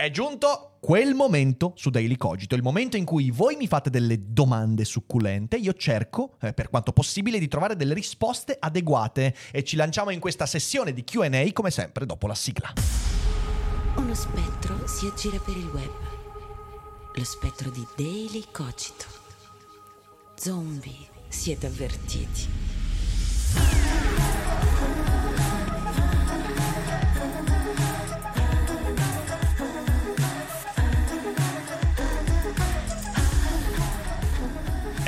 È giunto quel momento su Daily Cogito, il momento in cui voi mi fate delle domande succulente, io cerco, eh, per quanto possibile, di trovare delle risposte adeguate e ci lanciamo in questa sessione di QA come sempre dopo la sigla. Uno spettro si aggira per il web. Lo spettro di Daily Cogito. Zombie, siete avvertiti.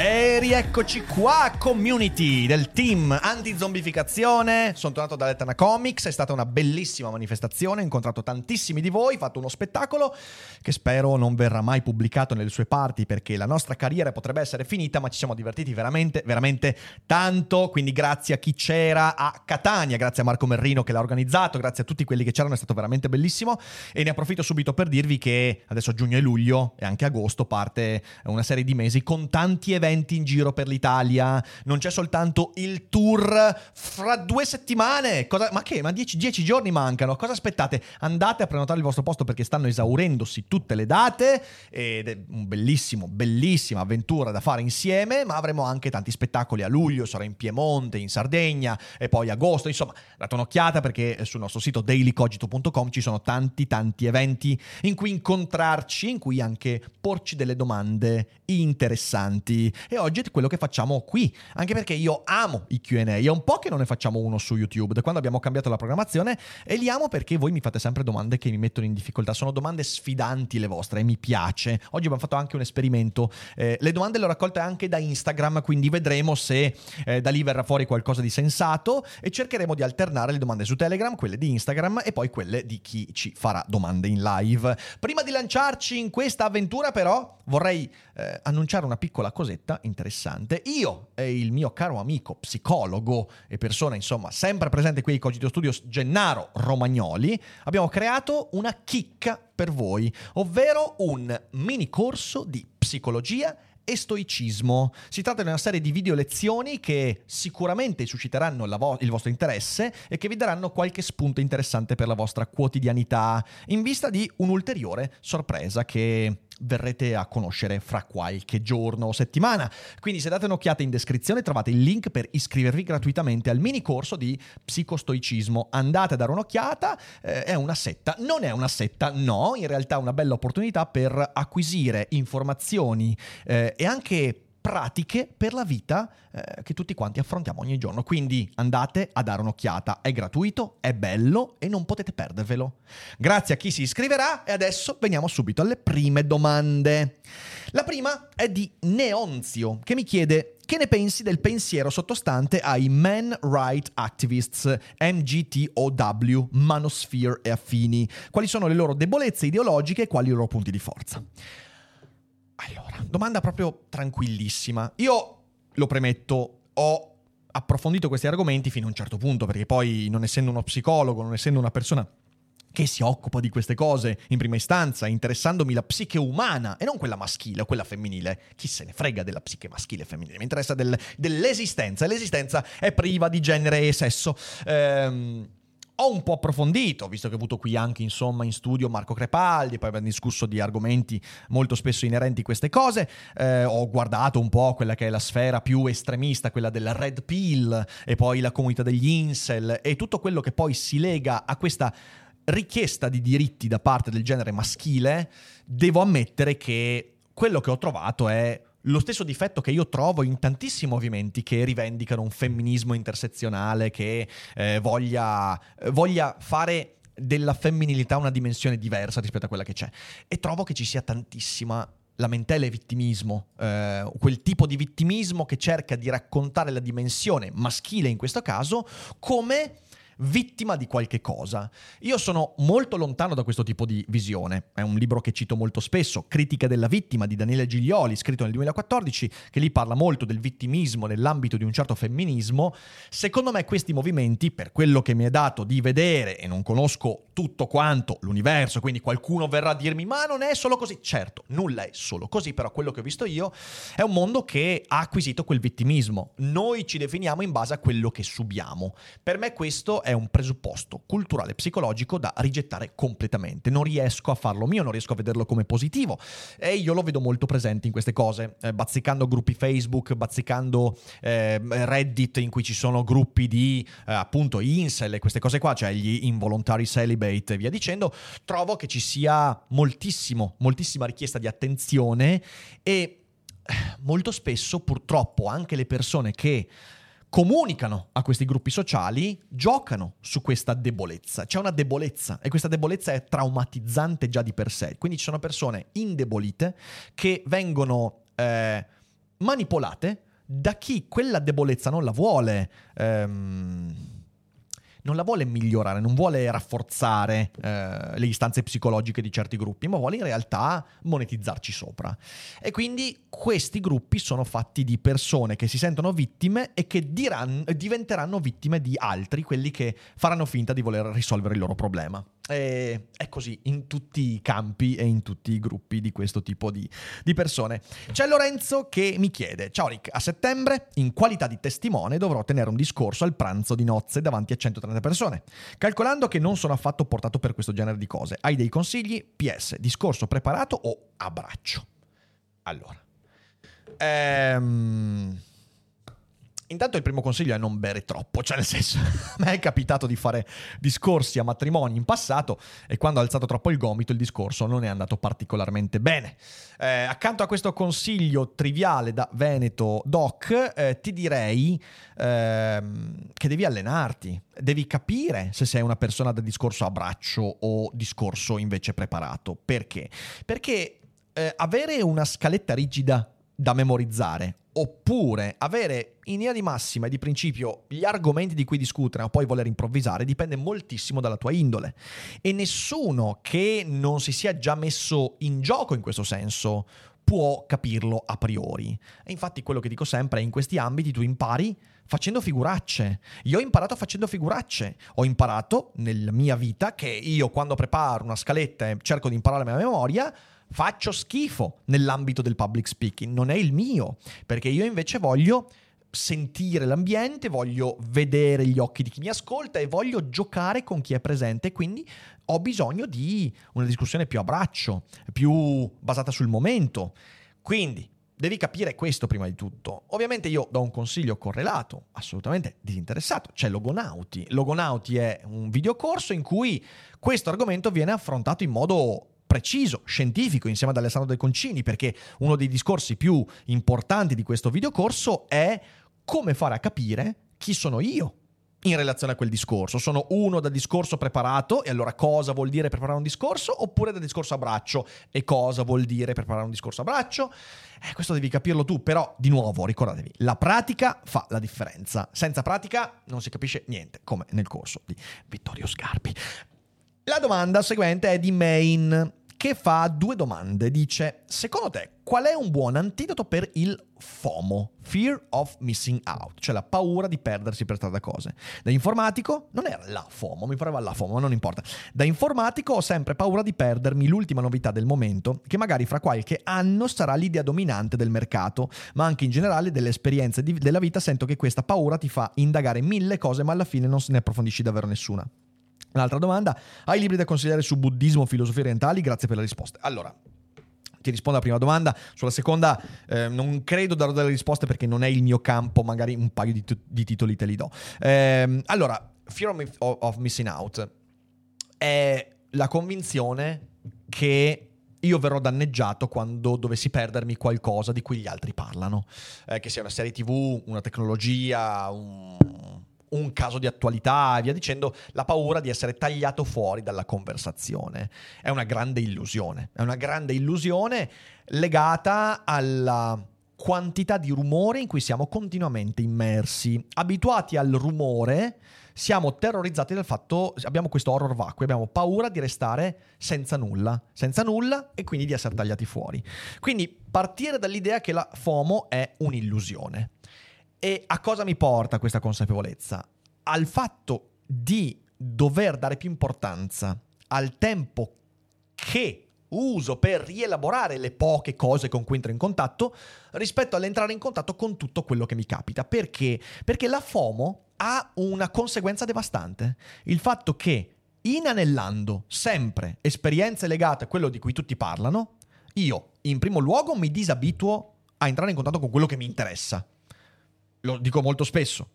E rieccoci qua, community del team anti-zombificazione. Sono tornato da Letana Comics, è stata una bellissima manifestazione, ho incontrato tantissimi di voi, ho fatto uno spettacolo che spero non verrà mai pubblicato nelle sue parti perché la nostra carriera potrebbe essere finita, ma ci siamo divertiti veramente, veramente tanto. Quindi grazie a chi c'era a Catania, grazie a Marco Merrino che l'ha organizzato, grazie a tutti quelli che c'erano, è stato veramente bellissimo. E ne approfitto subito per dirvi che adesso giugno e luglio e anche agosto parte una serie di mesi con tanti eventi eventi in giro per l'Italia, non c'è soltanto il tour fra due settimane. Cosa, ma che? Ma dieci, dieci, giorni mancano. Cosa aspettate? Andate a prenotare il vostro posto perché stanno esaurendosi tutte le date ed è un bellissimo, bellissima avventura da fare insieme, ma avremo anche tanti spettacoli a luglio, sarà in Piemonte, in Sardegna e poi agosto, insomma, date un'occhiata perché sul nostro sito dailycogito.com ci sono tanti tanti eventi in cui incontrarci, in cui anche porci delle domande interessanti e oggi è quello che facciamo qui, anche perché io amo i QA, è un po' che non ne facciamo uno su YouTube, da quando abbiamo cambiato la programmazione e li amo perché voi mi fate sempre domande che mi mettono in difficoltà, sono domande sfidanti le vostre e mi piace. Oggi abbiamo fatto anche un esperimento, eh, le domande le ho raccolte anche da Instagram, quindi vedremo se eh, da lì verrà fuori qualcosa di sensato e cercheremo di alternare le domande su Telegram, quelle di Instagram e poi quelle di chi ci farà domande in live. Prima di lanciarci in questa avventura però vorrei eh, annunciare una piccola cosetta interessante. Io e il mio caro amico psicologo e persona, insomma, sempre presente qui ai Cogito Studios, Gennaro Romagnoli, abbiamo creato una chicca per voi, ovvero un mini corso di psicologia e stoicismo. Si tratta di una serie di video lezioni che sicuramente susciteranno vo- il vostro interesse e che vi daranno qualche spunto interessante per la vostra quotidianità, in vista di un'ulteriore sorpresa che verrete a conoscere fra qualche giorno o settimana. Quindi se date un'occhiata in descrizione trovate il link per iscrivervi gratuitamente al mini corso di psicostoicismo. Andate a dare un'occhiata, eh, è una setta, non è una setta, no, in realtà è una bella opportunità per acquisire informazioni eh, e anche pratiche per la vita eh, che tutti quanti affrontiamo ogni giorno. Quindi andate a dare un'occhiata, è gratuito, è bello e non potete perdervelo. Grazie a chi si iscriverà e adesso veniamo subito alle prime domande. La prima è di Neonzio che mi chiede che ne pensi del pensiero sottostante ai Men Right Activists, MGTOW, Manosphere e affini? Quali sono le loro debolezze ideologiche e quali i loro punti di forza? Allora, domanda proprio tranquillissima. Io lo premetto, ho approfondito questi argomenti fino a un certo punto, perché poi non essendo uno psicologo, non essendo una persona che si occupa di queste cose in prima istanza, interessandomi la psiche umana e non quella maschile o quella femminile. Chi se ne frega della psiche maschile e femminile? Mi interessa del, dell'esistenza. L'esistenza è priva di genere e sesso. Ehm, ho un po' approfondito, visto che ho avuto qui anche insomma in studio Marco Crepaldi, poi abbiamo discusso di argomenti molto spesso inerenti a queste cose, eh, ho guardato un po' quella che è la sfera più estremista, quella della red pill e poi la comunità degli incel e tutto quello che poi si lega a questa richiesta di diritti da parte del genere maschile, devo ammettere che quello che ho trovato è lo stesso difetto che io trovo in tantissimi movimenti che rivendicano un femminismo intersezionale, che eh, voglia, voglia fare della femminilità una dimensione diversa rispetto a quella che c'è. E trovo che ci sia tantissima lamentela e vittimismo, eh, quel tipo di vittimismo che cerca di raccontare la dimensione maschile in questo caso come vittima di qualche cosa. Io sono molto lontano da questo tipo di visione. È un libro che cito molto spesso, Critica della vittima di Daniele Giglioli, scritto nel 2014, che lì parla molto del vittimismo nell'ambito di un certo femminismo. Secondo me questi movimenti, per quello che mi è dato di vedere, e non conosco tutto quanto l'universo, quindi qualcuno verrà a dirmi ma non è solo così. Certo, nulla è solo così, però quello che ho visto io è un mondo che ha acquisito quel vittimismo. Noi ci definiamo in base a quello che subiamo. Per me questo è un presupposto culturale e psicologico da rigettare completamente. Non riesco a farlo mio, non riesco a vederlo come positivo e io lo vedo molto presente in queste cose, eh, bazzicando gruppi Facebook, bazzicando eh, Reddit in cui ci sono gruppi di eh, appunto incel e queste cose qua, cioè gli involuntari celibate e via dicendo, trovo che ci sia moltissimo, moltissima richiesta di attenzione e eh, molto spesso purtroppo anche le persone che comunicano a questi gruppi sociali giocano su questa debolezza. C'è una debolezza e questa debolezza è traumatizzante già di per sé. Quindi ci sono persone indebolite che vengono eh, manipolate da chi quella debolezza non la vuole. Ehm, non la vuole migliorare, non vuole rafforzare eh, le istanze psicologiche di certi gruppi, ma vuole in realtà monetizzarci sopra. E quindi questi gruppi sono fatti di persone che si sentono vittime e che diranno, diventeranno vittime di altri, quelli che faranno finta di voler risolvere il loro problema. E è così in tutti i campi e in tutti i gruppi di questo tipo di, di, persone. C'è Lorenzo che mi chiede: Ciao Rick, a settembre, in qualità di testimone, dovrò tenere un discorso al pranzo di nozze davanti a 130 persone. Calcolando che non sono affatto portato per questo genere di cose, hai dei consigli? PS, discorso preparato o abbraccio? Allora. Ehm Intanto il primo consiglio è non bere troppo, cioè nel senso, a me è capitato di fare discorsi a matrimoni in passato e quando ho alzato troppo il gomito il discorso non è andato particolarmente bene. Eh, accanto a questo consiglio triviale da Veneto Doc, eh, ti direi eh, che devi allenarti, devi capire se sei una persona da discorso a braccio o discorso invece preparato. Perché? Perché eh, avere una scaletta rigida da memorizzare oppure avere in linea di massima e di principio gli argomenti di cui discutere, ma poi voler improvvisare, dipende moltissimo dalla tua indole. E nessuno che non si sia già messo in gioco in questo senso può capirlo a priori. E infatti quello che dico sempre è in questi ambiti tu impari facendo figuracce. Io ho imparato facendo figuracce. Ho imparato nella mia vita che io quando preparo una scaletta e cerco di imparare la mia memoria, faccio schifo nell'ambito del public speaking, non è il mio, perché io invece voglio sentire l'ambiente, voglio vedere gli occhi di chi mi ascolta e voglio giocare con chi è presente, quindi ho bisogno di una discussione più a braccio, più basata sul momento. Quindi devi capire questo prima di tutto. Ovviamente io do un consiglio correlato, assolutamente disinteressato, c'è Logonauti. Logonauti è un videocorso in cui questo argomento viene affrontato in modo preciso, scientifico, insieme ad Alessandro De Concini, perché uno dei discorsi più importanti di questo videocorso è come fare a capire chi sono io in relazione a quel discorso. Sono uno da discorso preparato, e allora cosa vuol dire preparare un discorso? Oppure da discorso a braccio, e cosa vuol dire preparare un discorso a braccio? Eh, questo devi capirlo tu, però di nuovo ricordatevi, la pratica fa la differenza. Senza pratica non si capisce niente, come nel corso di Vittorio Scarpi. La domanda seguente è di Main che fa due domande. Dice, secondo te, qual è un buon antidoto per il FOMO? Fear of missing out, cioè la paura di perdersi per strada cose. Da informatico, non era la FOMO, mi pareva la FOMO, ma non importa. Da informatico ho sempre paura di perdermi l'ultima novità del momento, che magari fra qualche anno sarà l'idea dominante del mercato, ma anche in generale delle esperienze di, della vita sento che questa paura ti fa indagare mille cose, ma alla fine non se ne approfondisci davvero nessuna. Un'altra domanda, hai libri da consigliare su buddismo filosofie orientali? Grazie per le risposte. Allora, ti rispondo alla prima domanda. Sulla seconda, eh, non credo darò delle risposte perché non è il mio campo, magari un paio di, t- di titoli te li do. Eh, allora, Fear of, of Missing Out è la convinzione che io verrò danneggiato quando dovessi perdermi qualcosa di cui gli altri parlano. Eh, che sia una serie TV, una tecnologia, un, un caso di attualità e via dicendo, la paura di essere tagliato fuori dalla conversazione. È una grande illusione, è una grande illusione legata alla quantità di rumore in cui siamo continuamente immersi. Abituati al rumore, siamo terrorizzati dal fatto, abbiamo questo horror vacuo, abbiamo paura di restare senza nulla, senza nulla e quindi di essere tagliati fuori. Quindi partire dall'idea che la FOMO è un'illusione. E a cosa mi porta questa consapevolezza? Al fatto di dover dare più importanza al tempo che uso per rielaborare le poche cose con cui entro in contatto rispetto all'entrare in contatto con tutto quello che mi capita. Perché? Perché la FOMO ha una conseguenza devastante. Il fatto che inanellando sempre esperienze legate a quello di cui tutti parlano, io in primo luogo mi disabituo a entrare in contatto con quello che mi interessa. Lo dico molto spesso.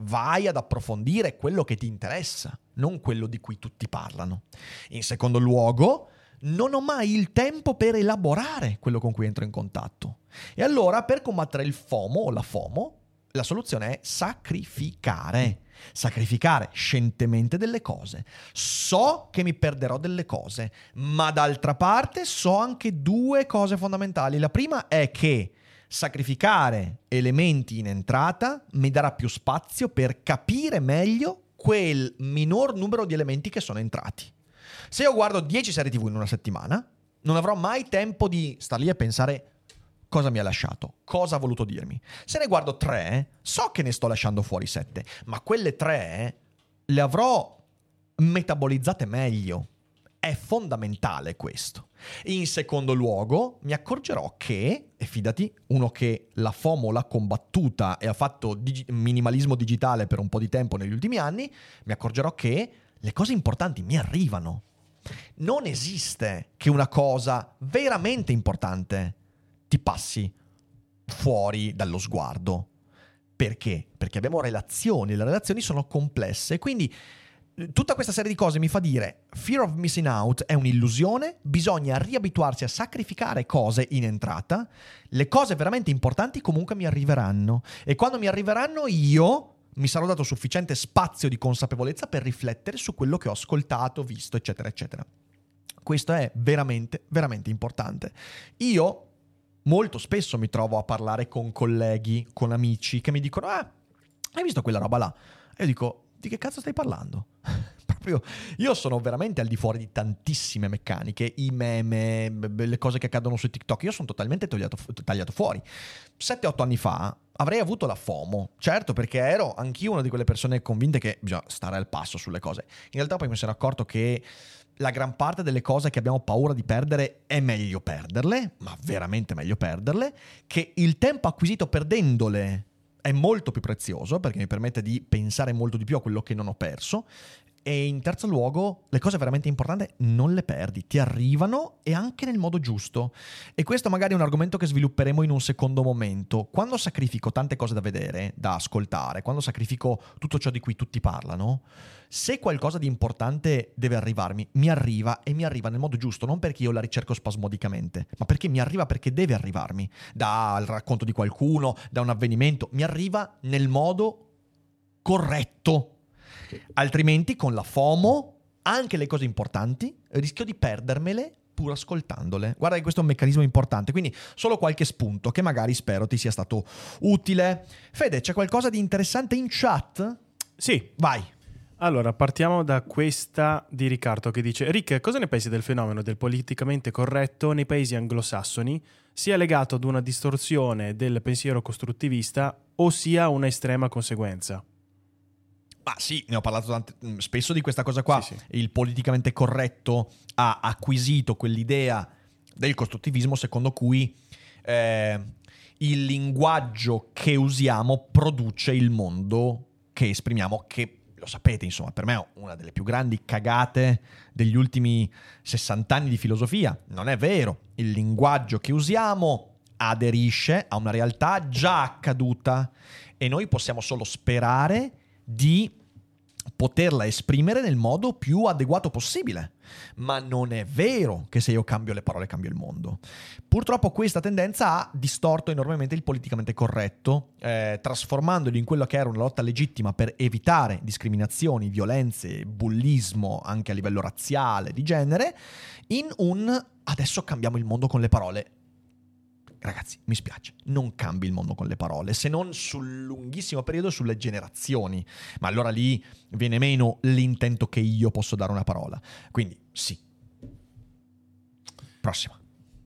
Vai ad approfondire quello che ti interessa, non quello di cui tutti parlano. In secondo luogo, non ho mai il tempo per elaborare quello con cui entro in contatto. E allora, per combattere il FOMO o la FOMO, la soluzione è sacrificare. Sacrificare scientemente delle cose. So che mi perderò delle cose, ma d'altra parte so anche due cose fondamentali. La prima è che sacrificare elementi in entrata mi darà più spazio per capire meglio quel minor numero di elementi che sono entrati. Se io guardo 10 serie TV in una settimana, non avrò mai tempo di star lì e pensare cosa mi ha lasciato, cosa ha voluto dirmi. Se ne guardo 3, so che ne sto lasciando fuori 7, ma quelle 3 le avrò metabolizzate meglio. È fondamentale questo. In secondo luogo, mi accorgerò che, e fidati, uno che la FOMO l'ha combattuta e ha fatto digi- minimalismo digitale per un po' di tempo negli ultimi anni, mi accorgerò che le cose importanti mi arrivano. Non esiste che una cosa veramente importante ti passi fuori dallo sguardo. Perché? Perché abbiamo relazioni, le relazioni sono complesse, quindi tutta questa serie di cose mi fa dire fear of missing out è un'illusione, bisogna riabituarsi a sacrificare cose in entrata, le cose veramente importanti comunque mi arriveranno e quando mi arriveranno io mi sarò dato sufficiente spazio di consapevolezza per riflettere su quello che ho ascoltato, visto, eccetera, eccetera. Questo è veramente, veramente importante. Io molto spesso mi trovo a parlare con colleghi, con amici che mi dicono, ah, hai visto quella roba là? E io dico, di che cazzo stai parlando? Proprio, io sono veramente al di fuori di tantissime meccaniche, i meme, le cose che accadono su TikTok, io sono totalmente tagliato, tagliato fuori. 7-8 anni fa avrei avuto la FOMO, certo perché ero anch'io una di quelle persone convinte che bisogna stare al passo sulle cose. In realtà poi mi sono accorto che la gran parte delle cose che abbiamo paura di perdere è meglio perderle, ma veramente meglio perderle, che il tempo acquisito perdendole è molto più prezioso perché mi permette di pensare molto di più a quello che non ho perso e in terzo luogo, le cose veramente importanti non le perdi, ti arrivano e anche nel modo giusto. E questo magari è un argomento che svilupperemo in un secondo momento. Quando sacrifico tante cose da vedere, da ascoltare, quando sacrifico tutto ciò di cui tutti parlano, se qualcosa di importante deve arrivarmi, mi arriva e mi arriva nel modo giusto, non perché io la ricerco spasmodicamente, ma perché mi arriva perché deve arrivarmi. Dal racconto di qualcuno, da un avvenimento, mi arriva nel modo corretto Altrimenti con la FOMO, anche le cose importanti, rischio di perdermele pur ascoltandole. Guarda che questo è un meccanismo importante, quindi solo qualche spunto che magari spero ti sia stato utile. Fede, c'è qualcosa di interessante in chat? Sì. Vai. Allora, partiamo da questa di Riccardo che dice Rick, cosa ne pensi del fenomeno del politicamente corretto nei paesi anglosassoni, sia legato ad una distorsione del pensiero costruttivista o sia una estrema conseguenza? Ma sì, ne ho parlato tante, mm, spesso di questa cosa qua. Sì, sì. Il politicamente corretto ha acquisito quell'idea del costruttivismo secondo cui eh, il linguaggio che usiamo produce il mondo che esprimiamo, che lo sapete, insomma, per me è una delle più grandi cagate degli ultimi 60 anni di filosofia. Non è vero, il linguaggio che usiamo aderisce a una realtà già accaduta e noi possiamo solo sperare di poterla esprimere nel modo più adeguato possibile. Ma non è vero che se io cambio le parole cambio il mondo. Purtroppo questa tendenza ha distorto enormemente il politicamente corretto, eh, trasformandolo in quello che era una lotta legittima per evitare discriminazioni, violenze, bullismo anche a livello razziale, di genere, in un adesso cambiamo il mondo con le parole ragazzi, mi spiace, non cambi il mondo con le parole, se non sul lunghissimo periodo, sulle generazioni. Ma allora lì viene meno l'intento che io posso dare una parola. Quindi sì. Prossima.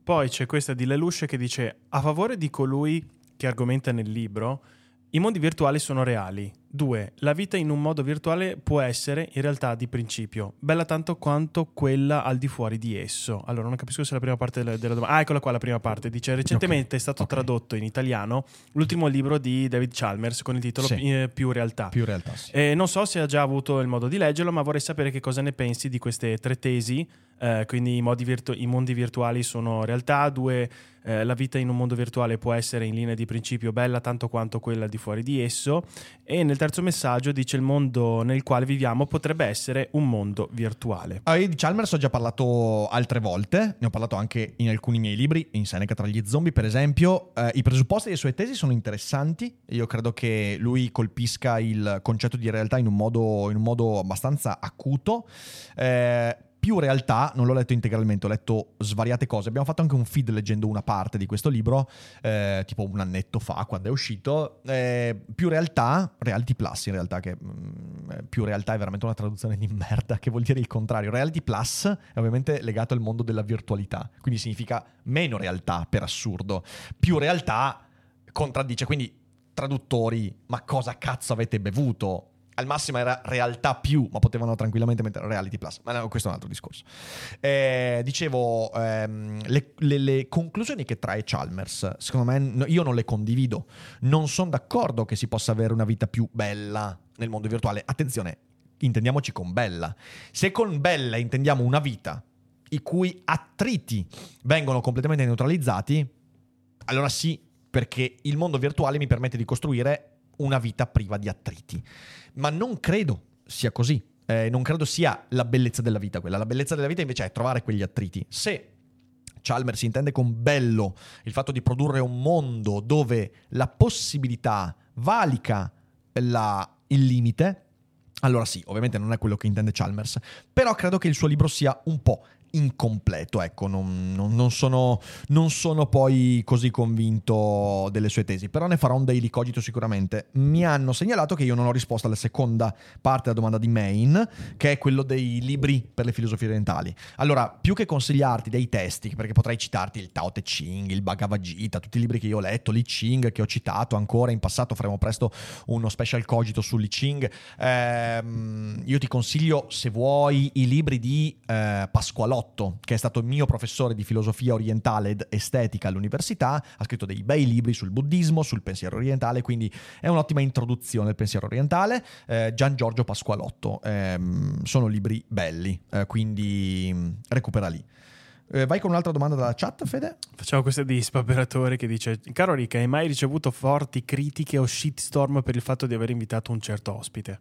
Poi c'è questa di Lelouch che dice a favore di colui che argomenta nel libro i mondi virtuali sono reali. 2. La vita in un modo virtuale può essere, in realtà, di principio, bella tanto quanto quella al di fuori di esso. Allora, non capisco se è la prima parte della, della domanda. Ah, eccola qua la prima parte. Dice, recentemente Okay, è stato ok. tradotto in italiano l'ultimo libro di David Chalmers con il titolo Sì. eh, Più realtà. Più realtà, sì. Eh, non so se ha già avuto il modo di leggerlo, ma vorrei sapere che cosa ne pensi di queste tre tesi. Eh, quindi i, modi virtu- i mondi virtuali sono realtà, due, eh, la vita in un mondo virtuale può essere in linea di principio bella tanto quanto quella di fuori di esso. E nel terzo messaggio dice il mondo nel quale viviamo potrebbe essere un mondo virtuale. Ah, io di Chalmers ho già parlato altre volte, ne ho parlato anche in alcuni miei libri, in Seneca tra gli zombie per esempio. Eh, I presupposti delle sue tesi sono interessanti, io credo che lui colpisca il concetto di realtà in un modo, in un modo abbastanza acuto. Eh, più realtà, non l'ho letto integralmente, ho letto svariate cose. Abbiamo fatto anche un feed leggendo una parte di questo libro, eh, tipo un annetto fa, quando è uscito. Eh, più realtà, Reality Plus in realtà, che mm, eh, più realtà è veramente una traduzione di merda, che vuol dire il contrario. Reality Plus è ovviamente legato al mondo della virtualità, quindi significa meno realtà per assurdo. Più realtà contraddice, quindi traduttori, ma cosa cazzo avete bevuto? Al massimo era realtà più, ma potevano tranquillamente mettere reality plus. Ma no, questo è un altro discorso. Eh, dicevo, ehm, le, le- le conclusioni che trae Chalmers, secondo me no, io non le condivido. Non sono d'accordo che si possa avere una vita più bella nel mondo virtuale. Attenzione, intendiamoci con bella. Se con bella intendiamo una vita i cui attriti vengono completamente neutralizzati, allora sì, perché il mondo virtuale mi permette di costruire una vita priva di attriti. Ma non credo sia così. Eh, non credo sia la bellezza della vita quella. La bellezza della vita invece è trovare quegli attriti. Se Chalmers intende con bello il fatto di produrre un mondo dove la possibilità valica la- il limite, allora sì, ovviamente non è quello che intende Chalmers, però credo che il suo libro sia un po' incompleto, ecco, non, non- sono, non sono poi così convinto delle sue tesi, però ne farò un daily cogito sicuramente. Mi hanno segnalato che io non ho risposto alla seconda parte della domanda di Main, che è quello dei libri per le filosofie orientali. Allora, più che consigliarti dei testi, perché potrei citarti il Tao Te Ching, il Bhagavad Gita, tutti i libri che io ho letto, l'I Ching che ho citato ancora in passato, faremo presto uno special cogito sull'I Ching. Ehm, io ti consiglio, se vuoi, i libri di eh, Pasqualotto, che è stato mio professore di filosofia orientale ed estetica all'università, ha scritto dei bei libri sul buddismo, sul pensiero orientale, quindi è un'ottima introduzione al pensiero orientale. Eh, Gian Giorgio Pasqualotto, ehm, sono libri belli, eh, quindi mm, recupera lì. Eh, vai con un'altra domanda dalla chat, Fede? Facciamo questa di Spaperatore che dice: Caro Rick, hai mai ricevuto forti critiche o shitstorm per il fatto di aver invitato un certo ospite?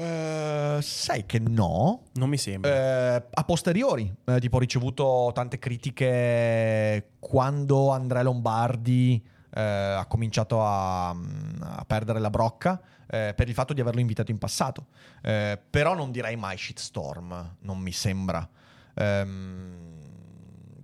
Eh, sai che no, Non mi sembra. Eh, a posteriori, eh, tipo ho ricevuto tante critiche quando Andrea Lombardi ha cominciato a, a perdere la brocca per il fatto di averlo invitato in passato. Però non direi mai shitstorm, non mi sembra. Ehm,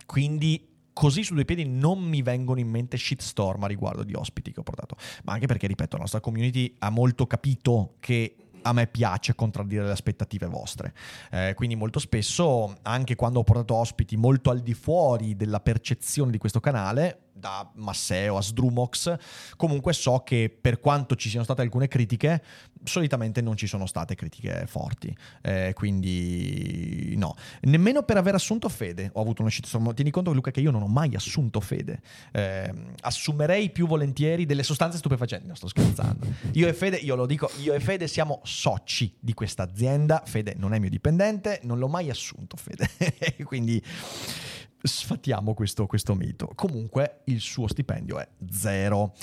quindi così su due piedi non mi vengono in mente shitstorm a riguardo di ospiti che ho portato. Ma anche perché, ripeto, la nostra community ha molto capito che a me piace contraddire le aspettative vostre. Eh, quindi molto spesso, anche quando ho portato ospiti molto al di fuori della percezione di questo canale, da Masseo a Sdrumox, comunque so che per quanto ci siano state alcune critiche, solitamente non ci sono state critiche forti. Eh, quindi no. Nemmeno per aver assunto Fede ho avuto uno shitstorm. Tieni conto, Luca, che io non ho mai assunto Fede. Eh, assumerei più volentieri delle sostanze stupefacenti. No, sto scherzando. Io e Fede, io lo dico, io e Fede siamo soci di questa azienda. Fede non è mio dipendente, non l'ho mai assunto Fede. quindi sfatiamo questo, questo mito. Comunque il suo stipendio è zero.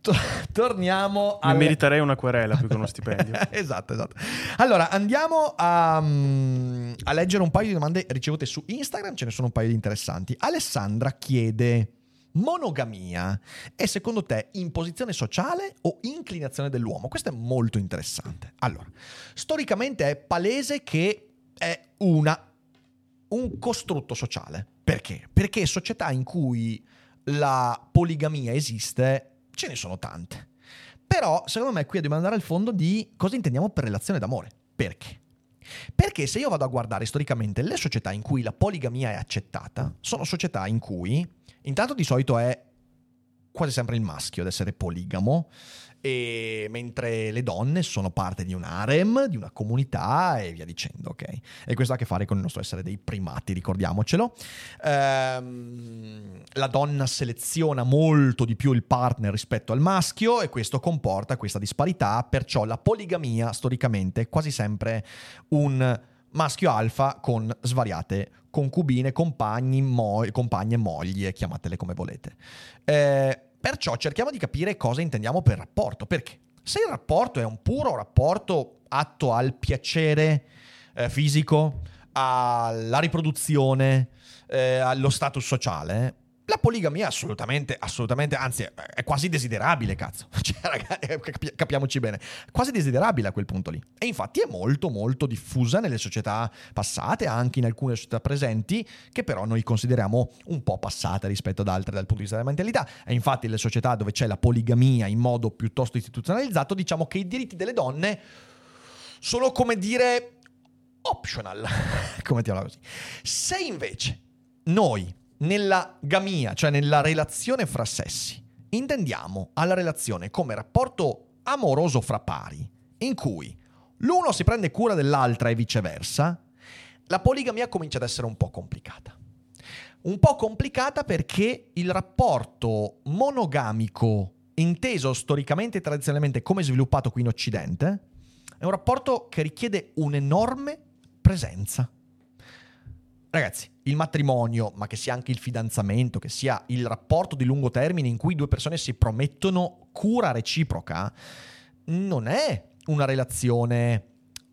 To- torniamo Mi alle- meriterei una querela più che uno stipendio. esatto, esatto. Allora, andiamo a, mm, a leggere un paio di domande ricevute su Instagram, ce ne sono un paio di interessanti. Alessandra chiede... Monogamia è secondo te imposizione sociale o inclinazione dell'uomo? Questo è molto interessante. Allora, storicamente è palese che è una, un costrutto sociale. Perché? Perché società in cui la poligamia esiste, ce ne sono tante. Però, secondo me, qui dobbiamo andare al fondo di cosa intendiamo per relazione d'amore. Perché? Perché se io vado a guardare storicamente le società in cui la poligamia è accettata, sono società in cui, intanto di solito è quasi sempre il maschio ad essere poligamo, e mentre le donne sono parte di un harem, di una comunità e via dicendo, ok? E questo ha a che fare con il nostro essere dei primati, ricordiamocelo. Ehm, la donna seleziona molto di più il partner rispetto al maschio e questo comporta questa disparità, perciò la poligamia storicamente è quasi sempre un maschio alfa con svariate concubine, compagni, mo- compagne, mogli, chiamatele come volete. Eh, perciò cerchiamo di capire cosa intendiamo per rapporto, perché se il rapporto è un puro rapporto atto al piacere eh, fisico, alla riproduzione, eh, allo status sociale, la poligamia è assolutamente, assolutamente, anzi è, è quasi desiderabile, cazzo. Cioè, ragazzi, capi- capiamoci bene, quasi desiderabile a quel punto lì. E infatti è molto, molto diffusa nelle società passate, anche in alcune società presenti, che però noi consideriamo un po' passate rispetto ad altre dal punto di vista della mentalità. E infatti le società dove c'è la poligamia in modo piuttosto istituzionalizzato, diciamo che i diritti delle donne sono come dire optional, come così. Se invece noi nella gamia, cioè nella relazione fra sessi, intendiamo alla relazione come rapporto amoroso fra pari, in cui l'uno si prende cura dell'altra e viceversa, la poligamia comincia ad essere un po' complicata. Un po' complicata perché il rapporto monogamico, inteso storicamente e tradizionalmente come sviluppato qui in Occidente, è un rapporto che richiede un'enorme presenza. Ragazzi, il matrimonio, ma che sia anche il fidanzamento, che sia il rapporto di lungo termine in cui due persone si promettono cura reciproca, non è una relazione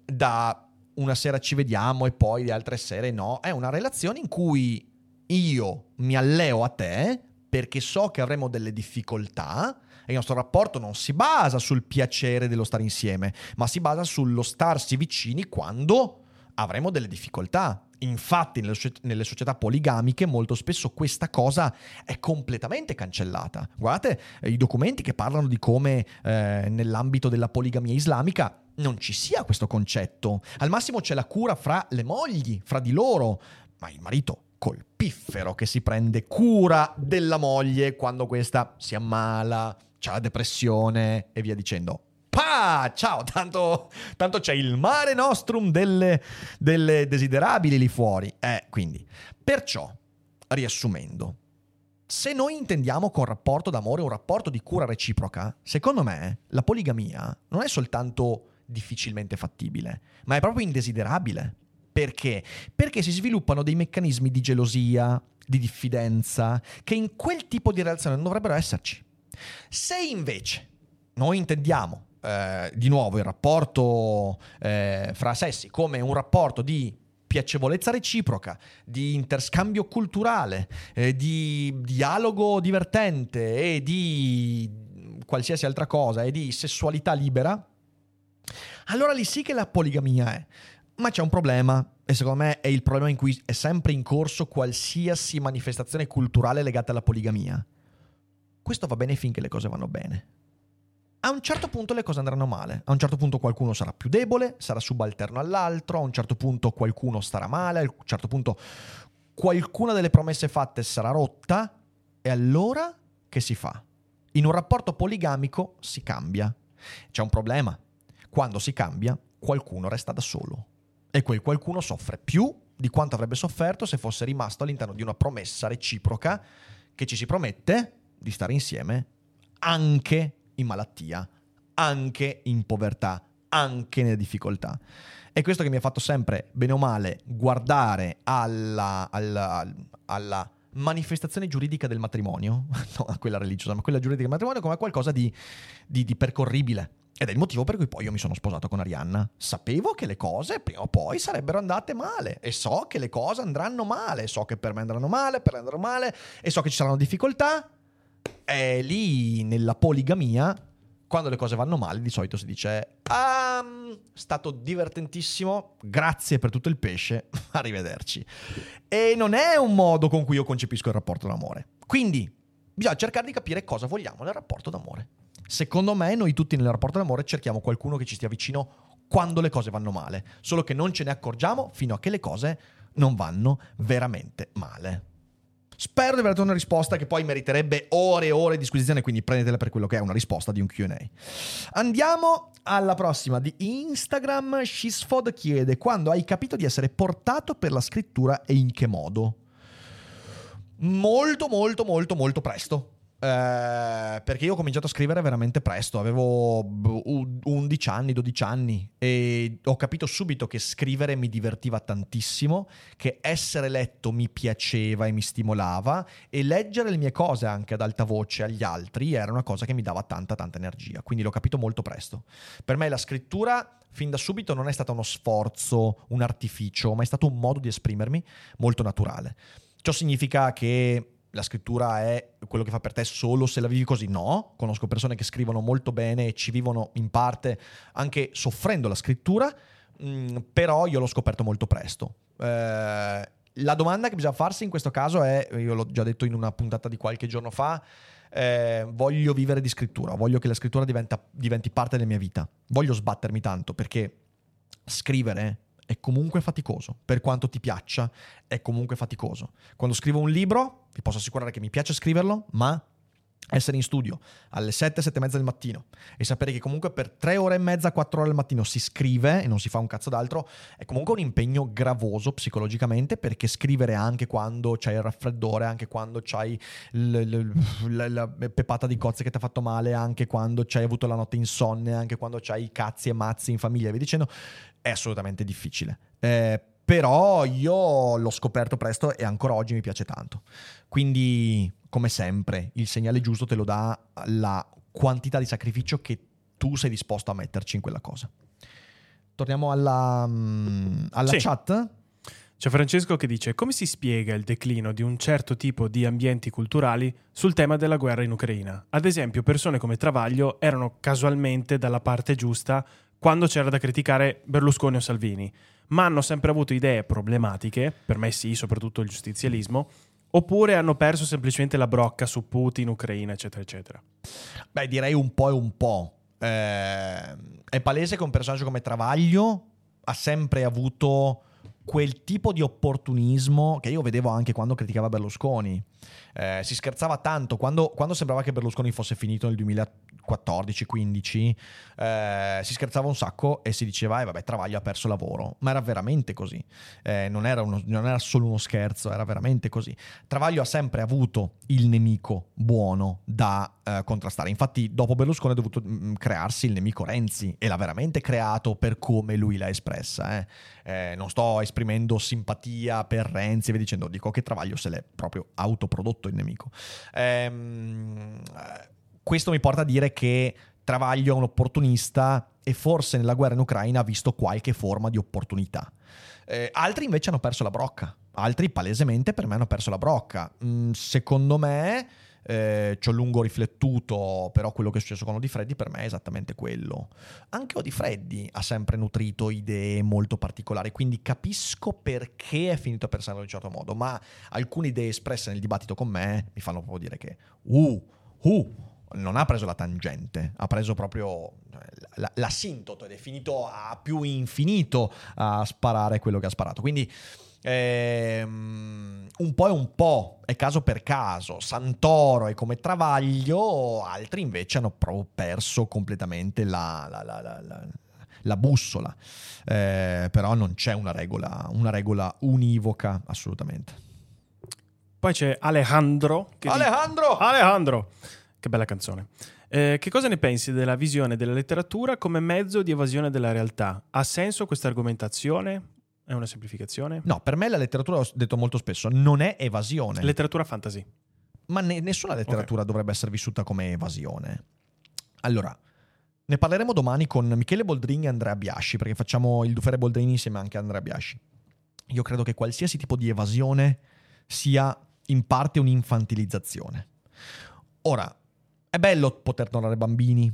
da una sera ci vediamo e poi le altre sere no, è una relazione in cui io mi alleo a te perché so che avremo delle difficoltà e il nostro rapporto non si basa sul piacere dello stare insieme, ma si basa sullo starsi vicini quando avremo delle difficoltà. Infatti, nelle, socie- nelle società poligamiche molto spesso questa cosa è completamente cancellata. Guardate eh, i documenti che parlano di come eh, nell'ambito della poligamia islamica non ci sia questo concetto. Al massimo c'è la cura fra le mogli, fra di loro, ma il marito col piffero che si prende cura della moglie quando questa si ammala, c'ha la depressione e via dicendo. Pa! Ciao, tanto, tanto c'è il mare nostrum delle, delle desiderabili lì fuori. Eh, quindi, perciò, riassumendo, se noi intendiamo con rapporto d'amore un rapporto di cura reciproca, secondo me la poligamia non è soltanto difficilmente fattibile, ma è proprio indesiderabile. Perché? Perché si sviluppano dei meccanismi di gelosia, di diffidenza, che in quel tipo di relazione non dovrebbero esserci. Se invece noi intendiamo eh, di nuovo il rapporto eh, fra sessi come un rapporto di piacevolezza reciproca, di interscambio culturale, eh, di dialogo divertente e di qualsiasi altra cosa e di sessualità libera, allora lì sì che la poligamia è. Ma c'è un problema, e secondo me è il problema in cui è sempre in corso qualsiasi manifestazione culturale legata alla poligamia. Questo va bene finché le cose vanno bene. A un certo punto le cose andranno male, a un certo punto qualcuno sarà più debole, sarà subalterno all'altro, a un certo punto qualcuno starà male, a un certo punto qualcuna delle promesse fatte sarà rotta e allora che si fa? In un rapporto poligamico si cambia. C'è un problema. Quando si cambia, qualcuno resta da solo. E quel qualcuno soffre più di quanto avrebbe sofferto se fosse rimasto all'interno di una promessa reciproca che ci si promette di stare insieme anche in malattia, anche in povertà, anche nelle difficoltà. È questo che mi ha fatto sempre, bene o male, guardare alla, alla, alla manifestazione giuridica del matrimonio, non quella religiosa, ma quella giuridica del matrimonio come qualcosa di, di, di percorribile. Ed è il motivo per cui poi io mi sono sposato con Arianna. Sapevo che le cose prima o poi sarebbero andate male e so che le cose andranno male, so che per me andranno male, per lei andranno male e so che ci saranno difficoltà. E lì nella poligamia, quando le cose vanno male, di solito si dice ah, stato divertentissimo, grazie per tutto il pesce, arrivederci. E non è un modo con cui io concepisco il rapporto d'amore. Quindi bisogna cercare di capire cosa vogliamo nel rapporto d'amore. Secondo me noi tutti nel rapporto d'amore cerchiamo qualcuno che ci stia vicino quando le cose vanno male, solo che non ce ne accorgiamo fino a che le cose non vanno veramente male. Spero di aver dato una risposta che poi meriterebbe ore e ore di disquisizione, quindi prendetela per quello che è una risposta di un QA. Andiamo alla prossima di Instagram. Shisfod chiede: Quando hai capito di essere portato per la scrittura e in che modo? Molto, molto, molto, molto presto. Eh, perché io ho cominciato a scrivere veramente presto, avevo 11 anni, 12 anni e ho capito subito che scrivere mi divertiva tantissimo, che essere letto mi piaceva e mi stimolava e leggere le mie cose anche ad alta voce agli altri era una cosa che mi dava tanta tanta energia, quindi l'ho capito molto presto. Per me la scrittura fin da subito non è stato uno sforzo, un artificio, ma è stato un modo di esprimermi molto naturale. Ciò significa che la scrittura è quello che fa per te solo se la vivi così. No, conosco persone che scrivono molto bene e ci vivono in parte anche soffrendo la scrittura, mh, mm, però io l'ho scoperto molto presto. Eh, la domanda che bisogna farsi in questo caso è, io l'ho già detto in una puntata di qualche giorno fa, eh, voglio vivere di scrittura, voglio che la scrittura diventa, diventi parte della mia vita, voglio sbattermi tanto perché scrivere è comunque faticoso, per quanto ti piaccia, è comunque faticoso. Quando scrivo un libro, vi posso assicurare che mi piace scriverlo, ma essere in studio alle 7, 7 e mezza del mattino e sapere che comunque per 3 ore e mezza, 4 ore al mattino si scrive e non si fa un cazzo d'altro, è comunque un impegno gravoso psicologicamente perché scrivere anche quando c'hai il raffreddore, anche quando c'hai l- l- la, la pepata di cozze che ti ha fatto male, anche quando c'hai avuto la notte insonne, anche quando c'hai cazzi e mazzi in famiglia e via dicendo, è assolutamente difficile. Eh, però io l'ho scoperto presto e ancora oggi mi piace tanto. Quindi, come sempre, il segnale giusto te lo dà la quantità di sacrificio che tu sei disposto a metterci in quella cosa. Torniamo alla, mm, alla sì. chat. C'è Francesco che dice come si spiega il declino di un certo tipo di ambienti culturali sul tema della guerra in Ucraina. Ad esempio persone come Travaglio erano casualmente dalla parte giusta quando c'era da criticare Berlusconi o Salvini, ma hanno sempre avuto idee problematiche, per me sì, soprattutto il giustizialismo, oppure hanno perso semplicemente la brocca su Putin, Ucraina, eccetera, eccetera. Beh, direi un po' e un po'. Eh, è palese che un personaggio come Travaglio ha sempre avuto quel tipo di opportunismo che io vedevo anche quando criticava Berlusconi. Eh, si scherzava tanto quando, quando, sembrava che Berlusconi fosse finito nel 2014-15, eh, si scherzava un sacco e si diceva, eh vabbè, Travaglio ha perso lavoro, ma era veramente così, eh, non, era uno, non, era solo uno scherzo, era veramente così. Travaglio ha sempre avuto il nemico buono da eh, contrastare, infatti dopo Berlusconi ha dovuto mh, mm, crearsi il nemico Renzi e l'ha veramente creato per come lui l'ha espressa. Eh. Non sto esprimendo simpatia per Renzi e via dicendo, dico che Travaglio se l'è proprio autoprodotto il nemico. Ehm, questo mi porta a dire che Travaglio è un opportunista e forse nella guerra in Ucraina ha visto qualche forma di opportunità. Eh, altri invece hanno perso la brocca, altri palesemente per me hanno perso la brocca. Mm, secondo me eh, ci ho lungo riflettuto, però quello che è successo con Odifreddi per me è esattamente quello. Anche Odifreddi ha sempre nutrito idee molto particolari, quindi capisco perché è finito a pensare in un certo modo, ma alcune idee espresse nel dibattito con me mi fanno proprio dire che, uh, uh, non ha preso la tangente, ha preso proprio l'asintoto ed è finito a più infinito a sparare quello che ha sparato. Quindi Ehm, un po' e un po', è caso per caso. Santoro è come Travaglio, altri invece hanno proprio perso completamente la, la, la, la bussola. Eh, però non c'è una regola, una regola univoca, assolutamente. Poi c'è Alejandro. Alejandro! Di... Alejandro! Che bella canzone. Eh, che cosa ne pensi della visione della letteratura come mezzo di evasione della realtà? Ha senso questa argomentazione? È una semplificazione? No, per me la letteratura, ho detto molto spesso, non è evasione. Letteratura fantasy. Ma ne- nessuna letteratura dovrebbe essere vissuta come evasione. Allora, ne parleremo domani con Michele Boldrini e Andrea Biasci, perché facciamo il Dufere Boldrini insieme anche a Andrea Biasci. Io credo che qualsiasi tipo di evasione sia in parte un'infantilizzazione. Ora, è bello poter tornare bambini,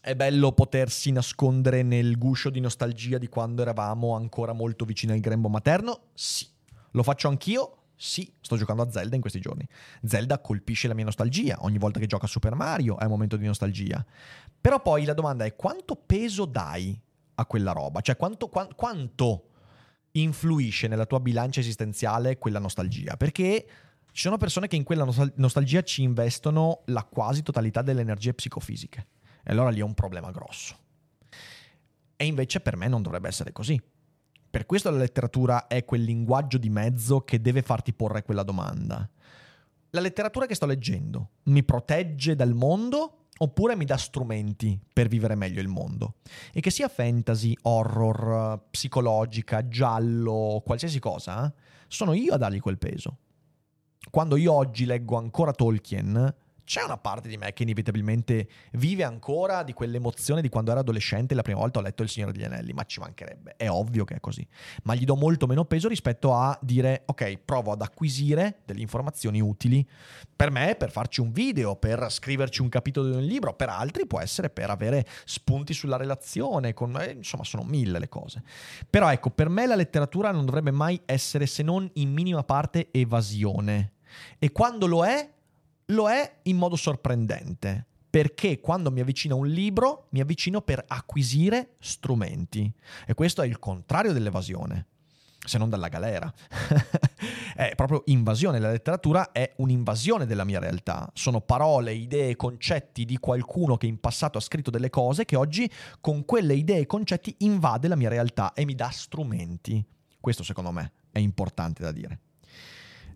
è bello potersi nascondere nel guscio di nostalgia di quando eravamo ancora molto vicini al grembo materno? Sì. Lo faccio anch'io? Sì, sto giocando a Zelda in questi giorni. Zelda colpisce la mia nostalgia. Ogni volta che gioco a Super Mario è un momento di nostalgia. Però poi la domanda è quanto peso dai a quella roba? Cioè quanto, qua- quanto influisce nella tua bilancia esistenziale quella nostalgia? Perché ci sono persone che in quella nostal- nostalgia ci investono la quasi totalità delle energie psicofisiche. E allora lì è un problema grosso. E invece per me non dovrebbe essere così. Per questo la letteratura è quel linguaggio di mezzo che deve farti porre quella domanda. La letteratura che sto leggendo mi protegge dal mondo oppure mi dà strumenti per vivere meglio il mondo? E che sia fantasy, horror, psicologica, giallo, qualsiasi cosa, sono io a dargli quel peso. Quando io oggi leggo ancora Tolkien, c'è una parte di me che inevitabilmente vive ancora di quell'emozione di quando ero adolescente la prima volta ho letto Il Signore degli Anelli, ma ci mancherebbe, è ovvio che è così, ma gli do molto meno peso rispetto a dire ok, provo ad acquisire delle informazioni utili per me, per farci un video, per scriverci un capitolo di un libro, per altri può essere per avere spunti sulla relazione, con, eh, insomma sono mille le cose. Però ecco, per me la letteratura non dovrebbe mai essere se non in minima parte evasione. E quando lo è, lo è in modo sorprendente. Perché quando mi avvicino a un libro, mi avvicino per acquisire strumenti. E questo è il contrario dell'evasione, se non dalla galera. è proprio invasione. La letteratura è un'invasione della mia realtà. Sono parole, idee, concetti di qualcuno che in passato ha scritto delle cose che oggi con quelle idee e concetti invade la mia realtà e mi dà strumenti. Questo secondo me è importante da dire.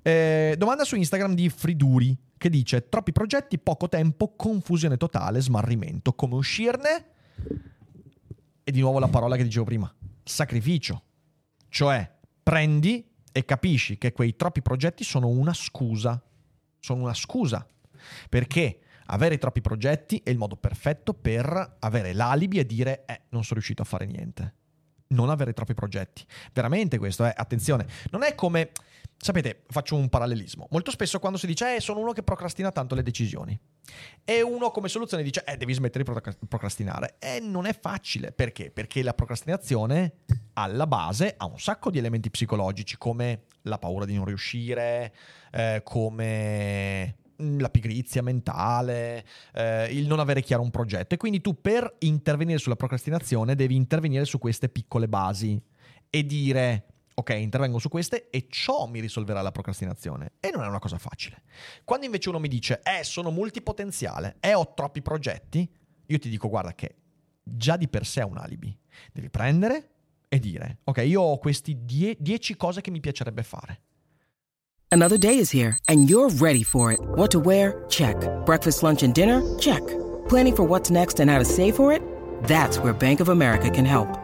Eh, domanda su Instagram di Friduri che dice troppi progetti, poco tempo, confusione totale, smarrimento. Come uscirne? E di nuovo la parola che dicevo prima, sacrificio. Cioè, prendi e capisci che quei troppi progetti sono una scusa. Sono una scusa. Perché avere troppi progetti è il modo perfetto per avere l'alibi e dire, eh, non sono riuscito a fare niente. Non avere troppi progetti. Veramente questo, eh, attenzione. Non è come Sapete, faccio un parallelismo. Molto spesso quando si dice, eh, sono uno che procrastina tanto le decisioni, e uno come soluzione dice, eh, devi smettere di procrastinare. E non è facile. Perché? Perché la procrastinazione, alla base, ha un sacco di elementi psicologici, come la paura di non riuscire, eh, come la pigrizia mentale, eh, il non avere chiaro un progetto. E quindi tu per intervenire sulla procrastinazione devi intervenire su queste piccole basi e dire ok, intervengo su queste e ciò mi risolverà la procrastinazione. E non è una cosa facile. Quando invece uno mi dice, eh, sono multipotenziale, eh, ho troppi progetti, io ti dico, guarda che già di per sé è un alibi. Devi prendere e dire, ok, io ho questi 10 cose che mi piacerebbe fare. Another day is here and you're ready for it. What to wear? Check. Breakfast, lunch and dinner? Check. Planning for what's next and how to save for it? That's where Bank of America can help.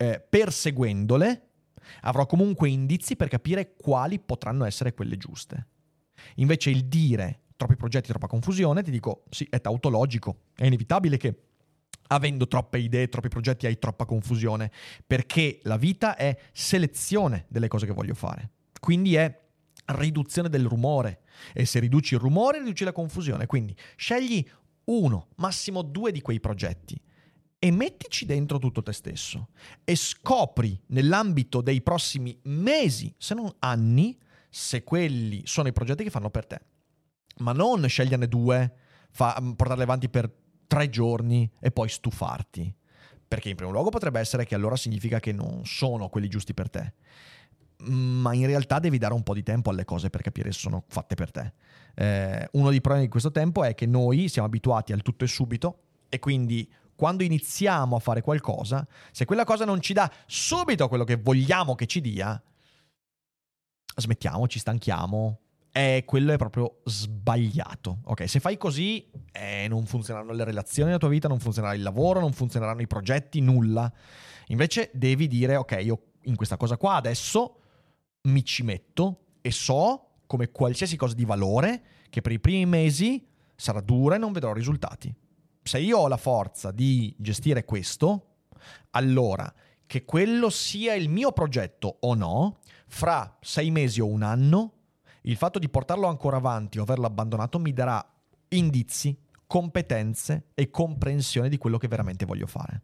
eh, perseguendole, avrò comunque indizi per capire quali potranno essere quelle giuste. Invece il dire troppi progetti, troppa confusione, ti dico sì, è tautologico, è inevitabile che avendo troppe idee, troppi progetti hai troppa confusione, perché la vita è selezione delle cose che voglio fare. Quindi è riduzione del rumore e se riduci il rumore riduci la confusione. Quindi scegli uno, massimo due di quei progetti e mettici dentro tutto te stesso e scopri nell'ambito dei prossimi mesi, se non anni, se quelli sono i progetti che fanno per te. Ma non sceglierne due, fa, portarli avanti per tre giorni e poi stufarti. Perché in primo luogo potrebbe essere che allora significa che non sono quelli giusti per te. Ma in realtà devi dare un po' di tempo alle cose per capire se sono fatte per te. Eh, uno dei problemi di questo tempo è che noi siamo abituati al tutto e subito e quindi quando iniziamo a fare qualcosa, se quella cosa non ci dà subito quello che vogliamo che ci dia, smettiamo, ci stanchiamo, eh, quello è proprio sbagliato. Ok, se fai così, eh, non funzioneranno le relazioni nella tua vita, non funzionerà il lavoro, non funzioneranno i progetti, nulla. Invece devi dire, ok, io in questa cosa qua adesso mi ci metto e so, come qualsiasi cosa di valore, che per i primi mesi sarà dura e non vedrò risultati. Se io ho la forza di gestire questo, allora che quello sia il mio progetto o no, fra sei mesi o un anno, il fatto di portarlo ancora avanti o averlo abbandonato mi darà indizi, competenze e comprensione di quello che veramente voglio fare.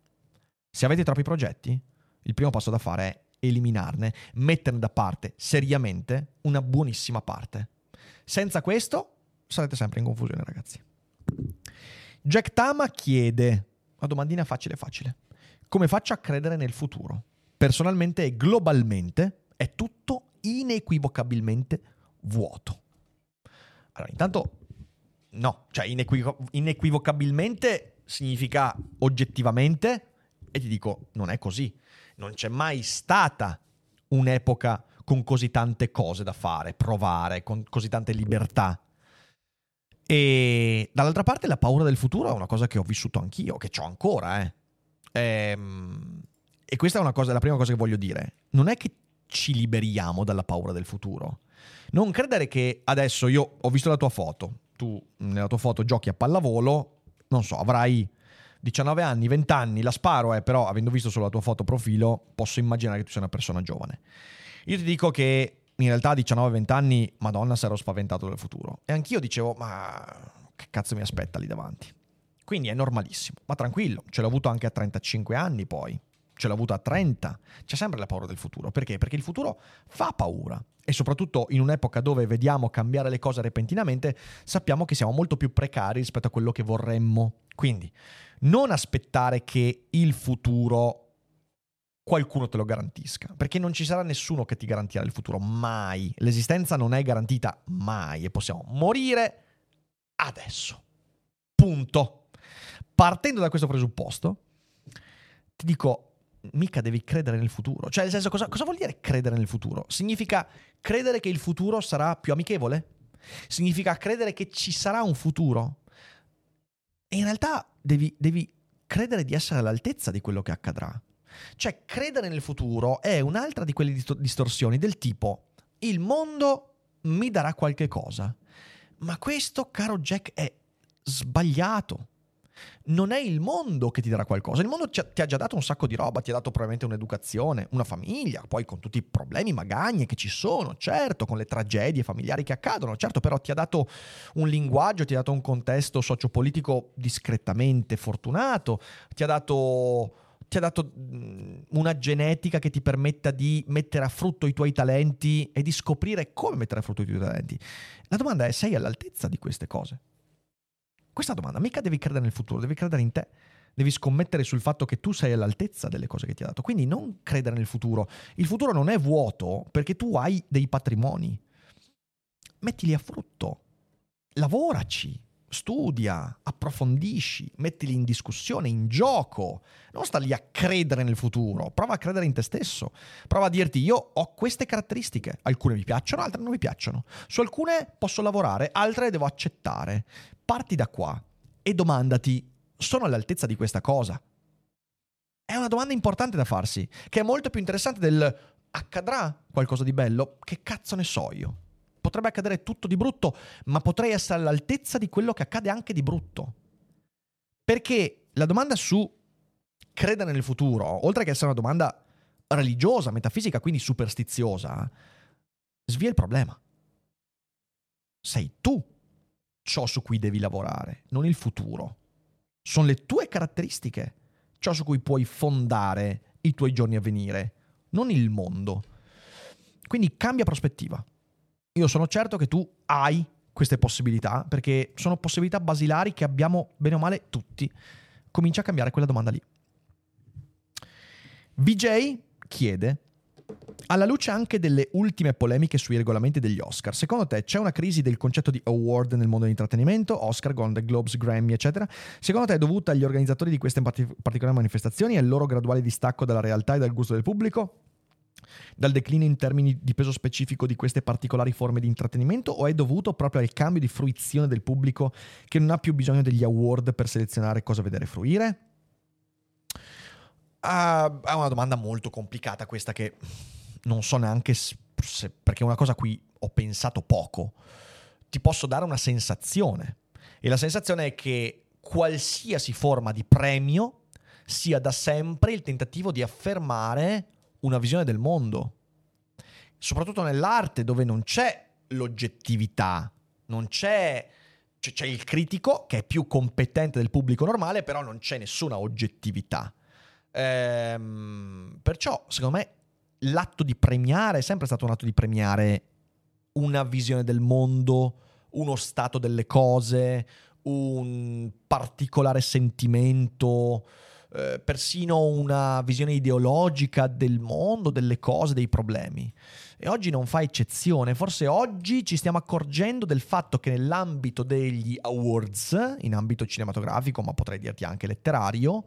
Se avete troppi progetti, il primo passo da fare è eliminarne, metterne da parte seriamente una buonissima parte. Senza questo sarete sempre in confusione, ragazzi. Jack Tama chiede, una domandina facile facile, come faccio a credere nel futuro? Personalmente e globalmente è tutto inequivocabilmente vuoto. Allora, intanto no, cioè inequivo- inequivocabilmente significa oggettivamente e ti dico, non è così. Non c'è mai stata un'epoca con così tante cose da fare, provare, con così tante libertà. E dall'altra parte la paura del futuro è una cosa che ho vissuto anch'io, che ho ancora, eh. Ehm, e questa è una cosa, la prima cosa che voglio dire. Non è che ci liberiamo dalla paura del futuro. Non credere che adesso io ho visto la tua foto, tu nella tua foto giochi a pallavolo, non so, avrai 19 anni, 20 anni, la sparo, eh, però avendo visto solo la tua foto profilo, posso immaginare che tu sia una persona giovane. Io ti dico che in realtà a 19-20 anni, madonna, sarò spaventato del futuro. E anch'io dicevo, ma che cazzo mi aspetta lì davanti? Quindi è normalissimo, ma tranquillo, ce l'ho avuto anche a 35 anni poi, ce l'ho avuto a 30, c'è sempre la paura del futuro. Perché? Perché il futuro fa paura. E soprattutto in un'epoca dove vediamo cambiare le cose repentinamente, sappiamo che siamo molto più precari rispetto a quello che vorremmo. Quindi non aspettare che il futuro qualcuno te lo garantisca, perché non ci sarà nessuno che ti garantirà il futuro, mai. L'esistenza non è garantita mai e possiamo morire adesso. Punto. Partendo da questo presupposto, ti dico, mica devi credere nel futuro. Cioè, nel senso, cosa, cosa vuol dire credere nel futuro? Significa credere che il futuro sarà più amichevole? Significa credere che ci sarà un futuro? E in realtà devi, devi credere di essere all'altezza di quello che accadrà. Cioè, credere nel futuro è un'altra di quelle distorsioni del tipo il mondo mi darà qualche cosa. Ma questo, caro Jack, è sbagliato non è il mondo che ti darà qualcosa. Il mondo ti ha già dato un sacco di roba, ti ha dato probabilmente un'educazione, una famiglia, poi con tutti i problemi, magagne che ci sono, certo, con le tragedie familiari che accadono, certo, però ti ha dato un linguaggio, ti ha dato un contesto sociopolitico discretamente fortunato, ti ha dato ti ha dato una genetica che ti permetta di mettere a frutto i tuoi talenti e di scoprire come mettere a frutto i tuoi talenti. La domanda è: sei all'altezza di queste cose? Questa domanda, mica devi credere nel futuro, devi credere in te. Devi scommettere sul fatto che tu sei all'altezza delle cose che ti ha dato. Quindi non credere nel futuro. Il futuro non è vuoto perché tu hai dei patrimoni. Mettili a frutto. Lavoraci. Studia, approfondisci, mettili in discussione, in gioco. Non sta lì a credere nel futuro. Prova a credere in te stesso. Prova a dirti: Io ho queste caratteristiche. Alcune mi piacciono, altre non mi piacciono. Su alcune posso lavorare, altre devo accettare. Parti da qua e domandati, sono all'altezza di questa cosa? È una domanda importante da farsi, che è molto più interessante del accadrà qualcosa di bello? Che cazzo ne so io? Potrebbe accadere tutto di brutto, ma potrei essere all'altezza di quello che accade anche di brutto. Perché la domanda su credere nel futuro, oltre che essere una domanda religiosa, metafisica, quindi superstiziosa, svia il problema. Sei tu ciò su cui devi lavorare, non il futuro. Sono le tue caratteristiche, ciò su cui puoi fondare i tuoi giorni a venire, non il mondo. Quindi cambia prospettiva. Io sono certo che tu hai queste possibilità, perché sono possibilità basilari che abbiamo bene o male tutti. Comincia a cambiare quella domanda lì. VJ chiede, alla luce anche delle ultime polemiche sui regolamenti degli Oscar, secondo te c'è una crisi del concetto di award nel mondo dell'intrattenimento, Oscar, Golden Globes, Grammy, eccetera? Secondo te è dovuta agli organizzatori di queste parti- particolari manifestazioni e al loro graduale distacco dalla realtà e dal gusto del pubblico? Dal declino in termini di peso specifico di queste particolari forme di intrattenimento o è dovuto proprio al cambio di fruizione del pubblico che non ha più bisogno degli award per selezionare cosa vedere e fruire? Ah, è una domanda molto complicata questa che non so neanche se, perché è una cosa a cui ho pensato poco. Ti posso dare una sensazione e la sensazione è che qualsiasi forma di premio sia da sempre il tentativo di affermare una visione del mondo, soprattutto nell'arte dove non c'è l'oggettività, non c'è c'è, c'è il critico che è più competente del pubblico normale, però non c'è nessuna oggettività. Ehm, perciò, secondo me, l'atto di premiare è sempre stato un atto di premiare una visione del mondo, uno stato delle cose, un particolare sentimento, eh, persino una visione ideologica del mondo, delle cose, dei problemi. E oggi non fa eccezione, forse oggi ci stiamo accorgendo del fatto che nell'ambito degli awards, in ambito cinematografico, ma potrei dirti anche letterario,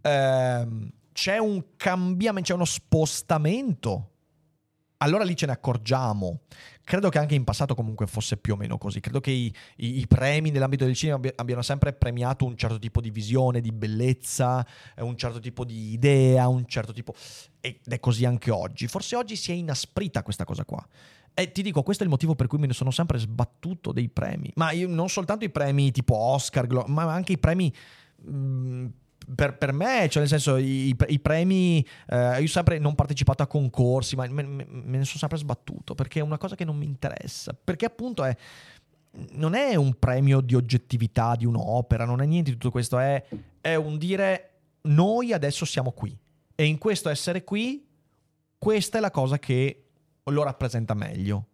ehm, c'è un cambiamento, c'è uno spostamento. Allora lì ce ne accorgiamo. Credo che anche in passato comunque fosse più o meno così. Credo che i, i, i premi nell'ambito del cinema abbiano sempre premiato un certo tipo di visione, di bellezza, eh, un certo tipo di idea, un certo tipo... Ed è così anche oggi. Forse oggi si è inasprita questa cosa qua. E ti dico, questo è il motivo per cui me ne sono sempre sbattuto dei premi. Ma io, non soltanto i premi tipo Oscar, ma anche i premi... Mh, mm, per, per, me, cioè nel senso, i, i premi, eh, io ho sempre non partecipato a concorsi, ma me, me, me, ne sono sempre sbattuto perché è una cosa che non mi interessa. Perché appunto è, non è un premio di oggettività di un'opera, non è niente di tutto questo, è, è un dire noi adesso siamo qui e in questo essere qui, questa è la cosa che lo rappresenta meglio,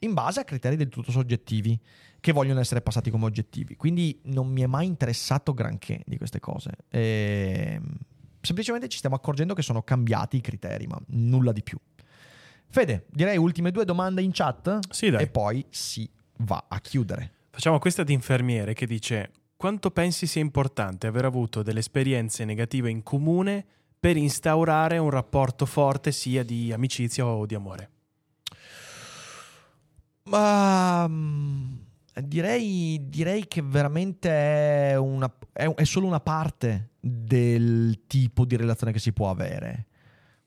in base a criteri del tutto soggettivi che vogliono essere passati come oggettivi. Quindi non mi è mai interessato granché di queste cose. E... Ehm, semplicemente ci stiamo accorgendo che sono cambiati i criteri, ma nulla di più. Fede, direi ultime due domande in chat sì, e poi si va a chiudere. Facciamo questa di infermiere che dice quanto pensi sia importante aver avuto delle esperienze negative in comune per instaurare un rapporto forte sia di amicizia o di amore? Ma mm, Direi, direi, che veramente è, una, è, è, solo una parte del tipo di relazione che si può avere.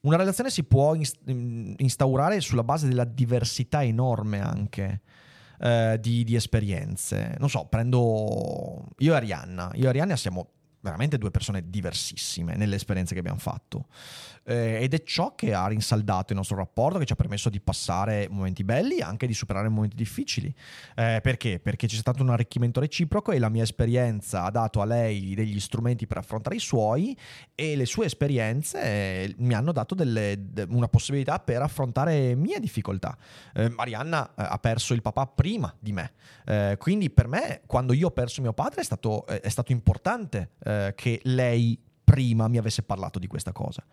Una relazione si può instaurare sulla base della diversità enorme anche eh, di, di, esperienze. Non so, prendo io e Arianna. Io e Arianna siamo veramente due persone diversissime nelle esperienze che abbiamo fatto. Eh, ed è ciò che ha rinsaldato il nostro rapporto, che ci ha permesso di passare momenti belli e anche di superare momenti difficili. Eh, perché? Perché c'è stato un arricchimento reciproco e la mia esperienza ha dato a lei degli strumenti per affrontare i suoi e le sue esperienze eh, mi hanno dato delle, de, una possibilità per affrontare mie difficoltà. Eh, Marianna eh, ha perso il papà prima di me, eh, quindi per me quando io ho perso mio padre è stato, è stato importante che lei prima mi avesse parlato di questa cosa.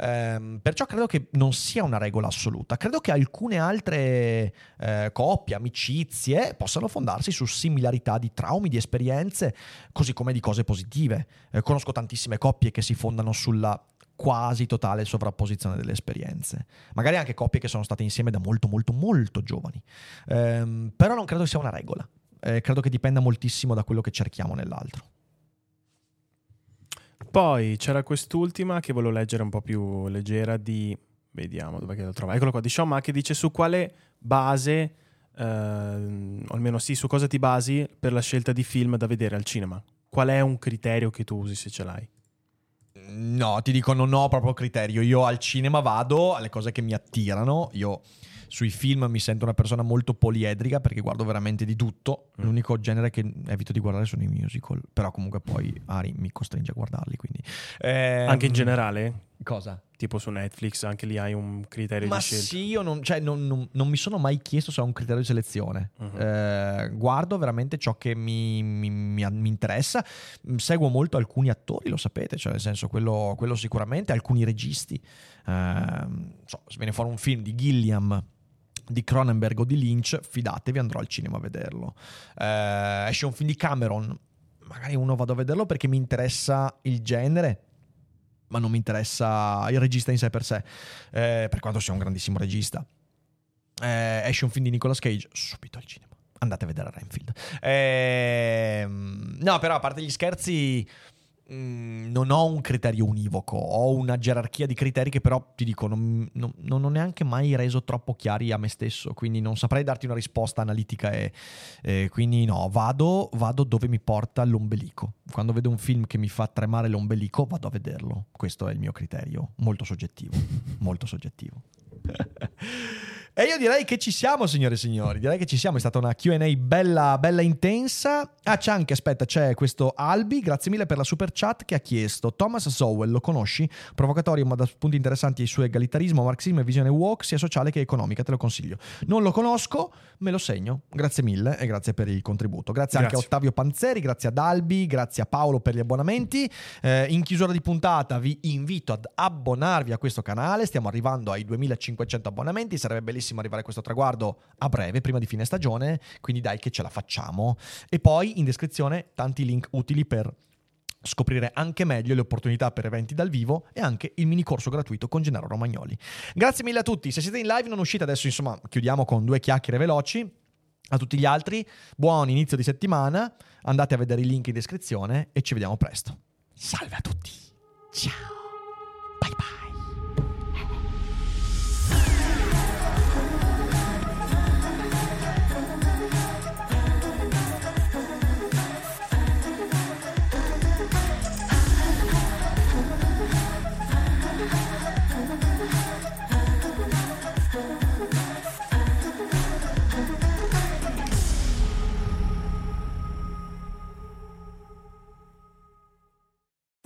Um, perciò credo che non sia una regola assoluta. Credo che alcune altre eh, coppie, amicizie possano fondarsi su similarità di traumi, di esperienze, così come di cose positive. Eh, conosco tantissime coppie che si fondano sulla quasi totale sovrapposizione delle esperienze. Magari anche coppie che sono state insieme da molto, molto, molto giovani. Um, però non credo sia una regola. Eh, credo che dipenda moltissimo da quello che cerchiamo nell'altro. Poi c'era quest'ultima che volevo leggere un po' più leggera di... Vediamo dove la trovo. Eccolo qua, di Sean Ma che dice su quale base, eh, o almeno sì, su cosa ti basi per la scelta di film da vedere al cinema? Qual è un criterio che tu usi se ce l'hai? No, ti dico, non ho proprio criterio. Io al cinema vado alle cose che mi attirano. Io sui film mi sento una persona molto poliedrica perché guardo veramente di tutto. Mm. L'unico genere che evito di guardare sono i musical. Però comunque poi Ari mi costringe a guardarli. Quindi. Ehm... Anche in generale? Cosa? tipo su Netflix, anche lì hai un criterio Ma di scelta. sì, io non, cioè, non- non- non mi sono mai chiesto se ho un criterio di selezione. Mhm. Eh, guardo veramente ciò che mi, mi- mi- mi interessa. Mm, Seguo molto alcuni attori, lo sapete, cioè nel senso quello, quello sicuramente, alcuni registi. Ehm, so, se viene fuori un film di Gilliam di Cronenberg o di Lynch, fidatevi, andrò al cinema a vederlo. Eh, esce un film di Cameron, magari uno vado a vederlo perché mi interessa il genere, ma non mi interessa il regista in sé per sé, eh, per quanto sia un grandissimo regista. Eh, esce un film di Nicolas Cage, subito al cinema. Andate a vedere Renfield. Ehm, no, però a parte gli scherzi, mh, non ho un criterio univoco, ho una gerarchia di criteri che però ti dico, non, non- non ho neanche mai reso troppo chiari a me stesso, quindi non saprei darti una risposta analitica e, e quindi no, vado, vado dove mi porta l'ombelico. Quando vedo un film che mi fa tremare l'ombelico, vado a vederlo. Questo è il mio criterio, molto soggettivo, molto soggettivo. E io direi che ci siamo, signore e signori. Direi che ci siamo. È stata una QA bella, bella intensa. Ah, c'è anche, aspetta, c'è questo Albi. Grazie mille per la super chat che ha chiesto. Thomas Sowell, lo conosci? Provocatorio, ma da spunti interessanti su egalitarismo, marxismo e visione woke, sia sociale che economica. Te lo consiglio. Non lo conosco, me lo segno. Grazie mille e grazie per il contributo. Grazie, anche a Grazie. Ottavio Panzeri, grazie ad Albi, grazie a Paolo per gli abbonamenti. Eh, in chiusura di puntata vi invito ad abbonarvi a questo canale. Stiamo arrivando ai 2500 abbonamenti. Sarebbe bellissimo arrivare a questo traguardo a breve, prima di fine stagione. Quindi dai che ce la facciamo. E poi in descrizione tanti link utili per scoprire anche meglio le opportunità per eventi dal vivo e anche il mini corso gratuito con Gennaro Romagnoli. Grazie mille a tutti. Se siete in live non uscite adesso, insomma, chiudiamo con due chiacchiere veloci. A tutti gli altri, buon inizio di settimana. Andate a vedere i link in descrizione e ci vediamo presto. Salve a tutti. Ciao. Bye bye.